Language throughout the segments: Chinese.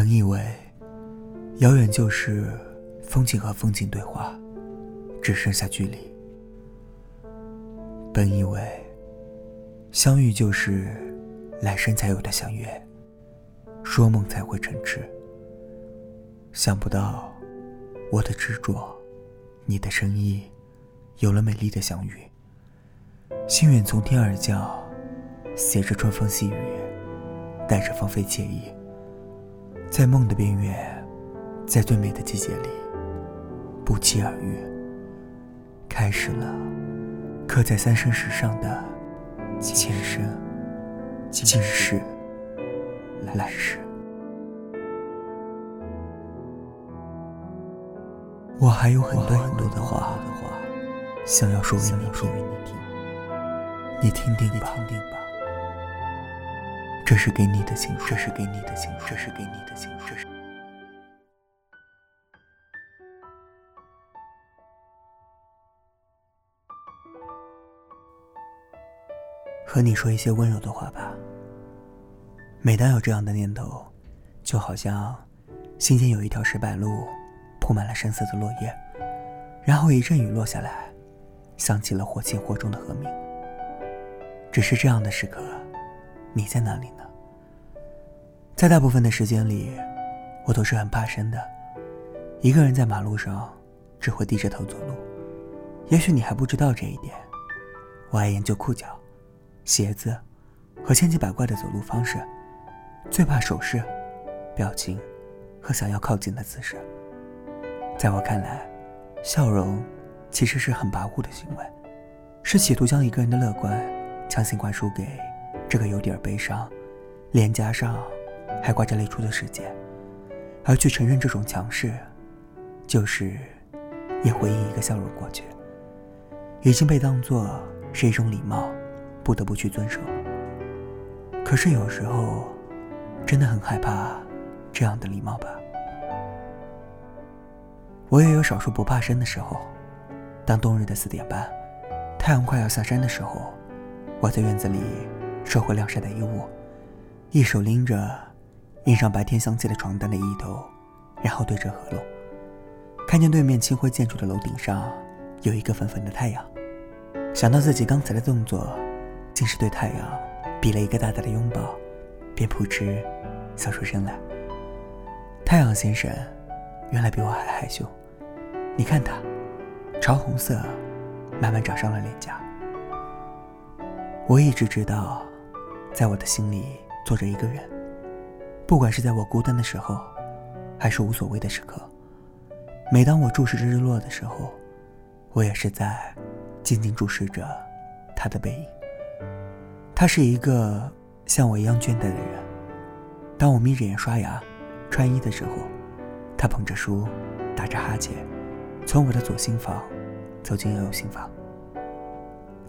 本以为，遥远就是风景和风景对话，只剩下距离。本以为，相遇就是来生才有的相约，说梦才会成痴。想不到，我的执着，你的深意，有了美丽的相遇。心远从天而降，携着春风细雨，带着芳菲惬意。在梦的边缘，在最美的季节里，不期而遇，开始了刻在三生石上的前生、今世、来世。我还有很多很多的话想要说给你听，你听听吧。这是给你的情书，这是给你的情书，这是给你的情书。和你说一些温柔的话吧。每当有这样的念头，就好像心间有一条石板路，铺满了深色的落叶，然后一阵雨落下来，响起了或轻或重的和鸣。只是这样的时刻，你在哪里呢？在大部分的时间里，我都是很怕生的。一个人在马路上，只会低着头走路。也许你还不知道这一点。我爱研究裤脚、鞋子和千奇百怪的走路方式，最怕手势、表情和想要靠近的姿势。在我看来，笑容其实是很跋扈的行为，是企图将一个人的乐观强行灌输给这个有点悲伤、脸颊上。还挂着泪珠的世界，而去承认这种强势，就是也回应一个笑容过去，已经被当作是一种礼貌，不得不去遵守。可是有时候，真的很害怕这样的礼貌吧。我也有少数不怕生的时候，当冬日的四点半，太阳快要下山的时候，我在院子里收回晾晒的衣物，一手拎着。印上白天香气的床单的一头，然后对着河楼，看见对面清辉建筑的楼顶上有一个粉粉的太阳，想到自己刚才的动作，竟是对太阳比了一个大大的拥抱，便扑哧笑出声来。太阳先生，原来比我还害羞，你看他，潮红色，慢慢长上了脸颊。我一直知道，在我的心里坐着一个人。不管是在我孤单的时候，还是无所谓的时刻，每当我注视着日落的时候，我也是在静静注视着他的背影。他是一个像我一样倦怠的人。当我眯着眼刷牙、穿衣的时候，他捧着书，打着哈欠，从我的左心房走进右心房。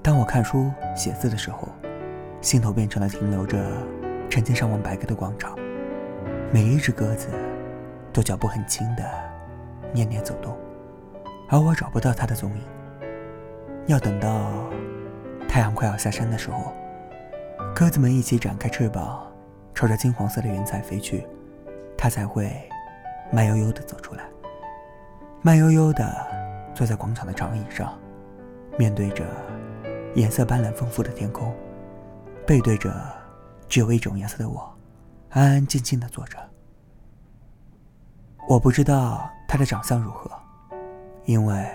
当我看书写字的时候，心头变成了停留着成千上万白鸽的广场。每一只鸽子都脚步很轻的念念走动，而我找不到它的踪影。要等到太阳快要下山的时候，鸽子们一起展开翅膀，朝着金黄色的云彩飞去，它才会慢悠悠的走出来，慢悠悠的坐在广场的长椅上，面对着颜色斑斓丰富的天空，背对着只有一种颜色的我。安安静静的坐着。我不知道他的长相如何，因为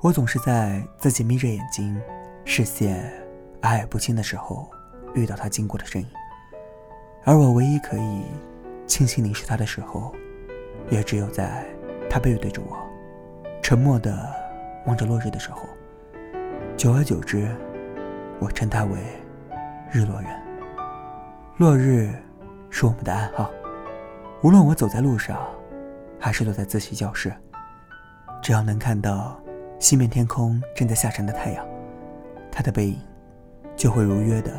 我总是在自己眯着眼睛、视线暧昧不清的时候遇到他经过的身影。而我唯一可以轻轻凝视他的时候，也只有在他背对着我，沉默的望着落日的时候。久而久之，我称他为日落人。落日。是我们的暗号。无论我走在路上，还是坐在自习教室，只要能看到西面天空正在下山的太阳，他的背影就会如约的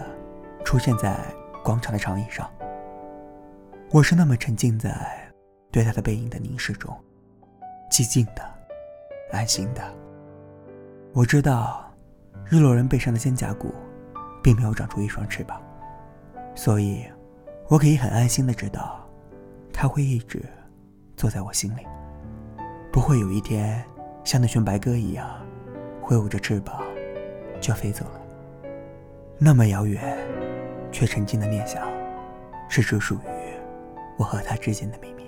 出现在广场的长椅上。我是那么沉浸在对他的背影的凝视中，寂静的，安心的。我知道，日落人背上的肩胛骨，并没有长出一双翅膀，所以。我可以很安心的知道，它会一直坐在我心里，不会有一天像那群白鸽一样挥舞着翅膀就飞走了。那么遥远却沉静的念想，是只属于我和他之间的秘密。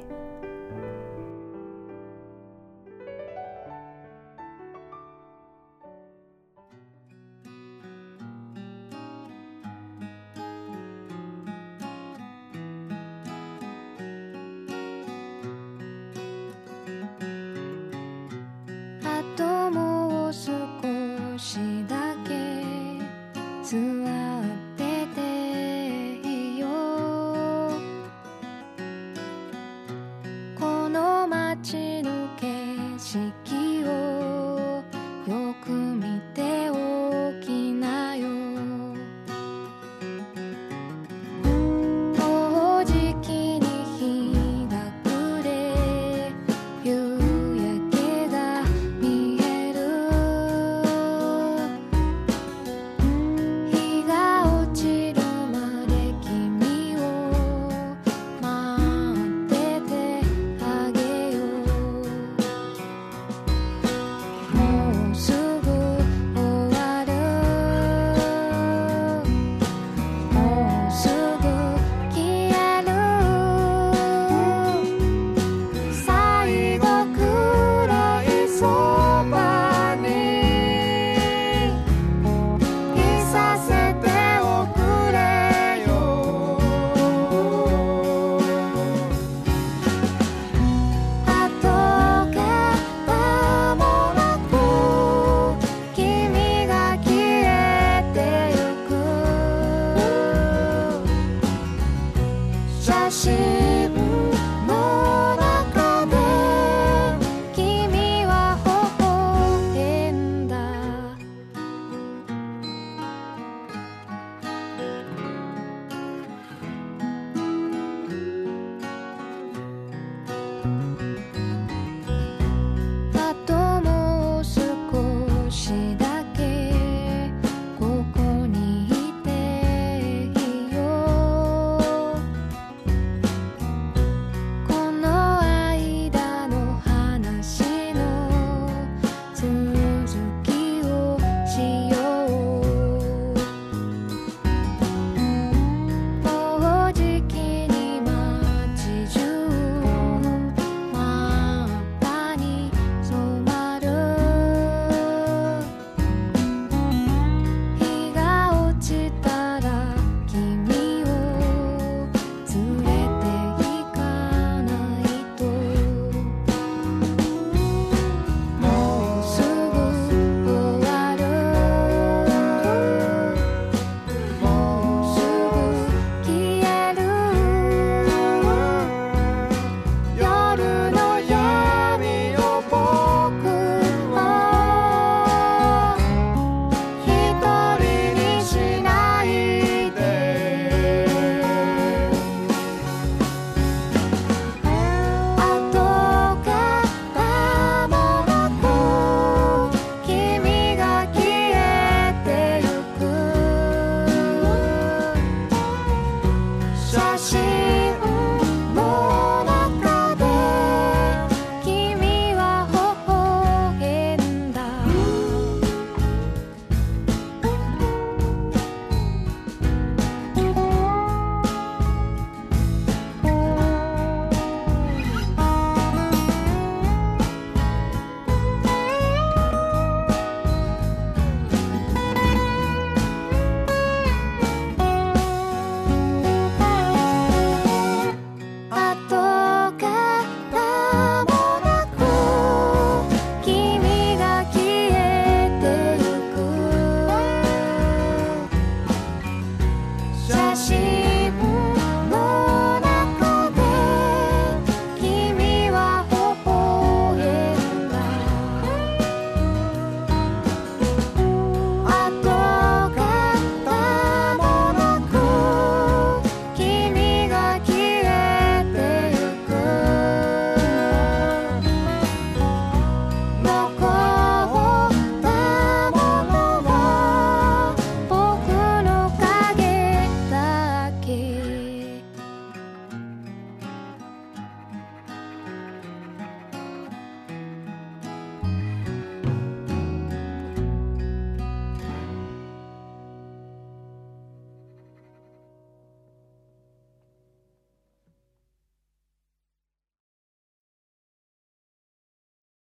街の景色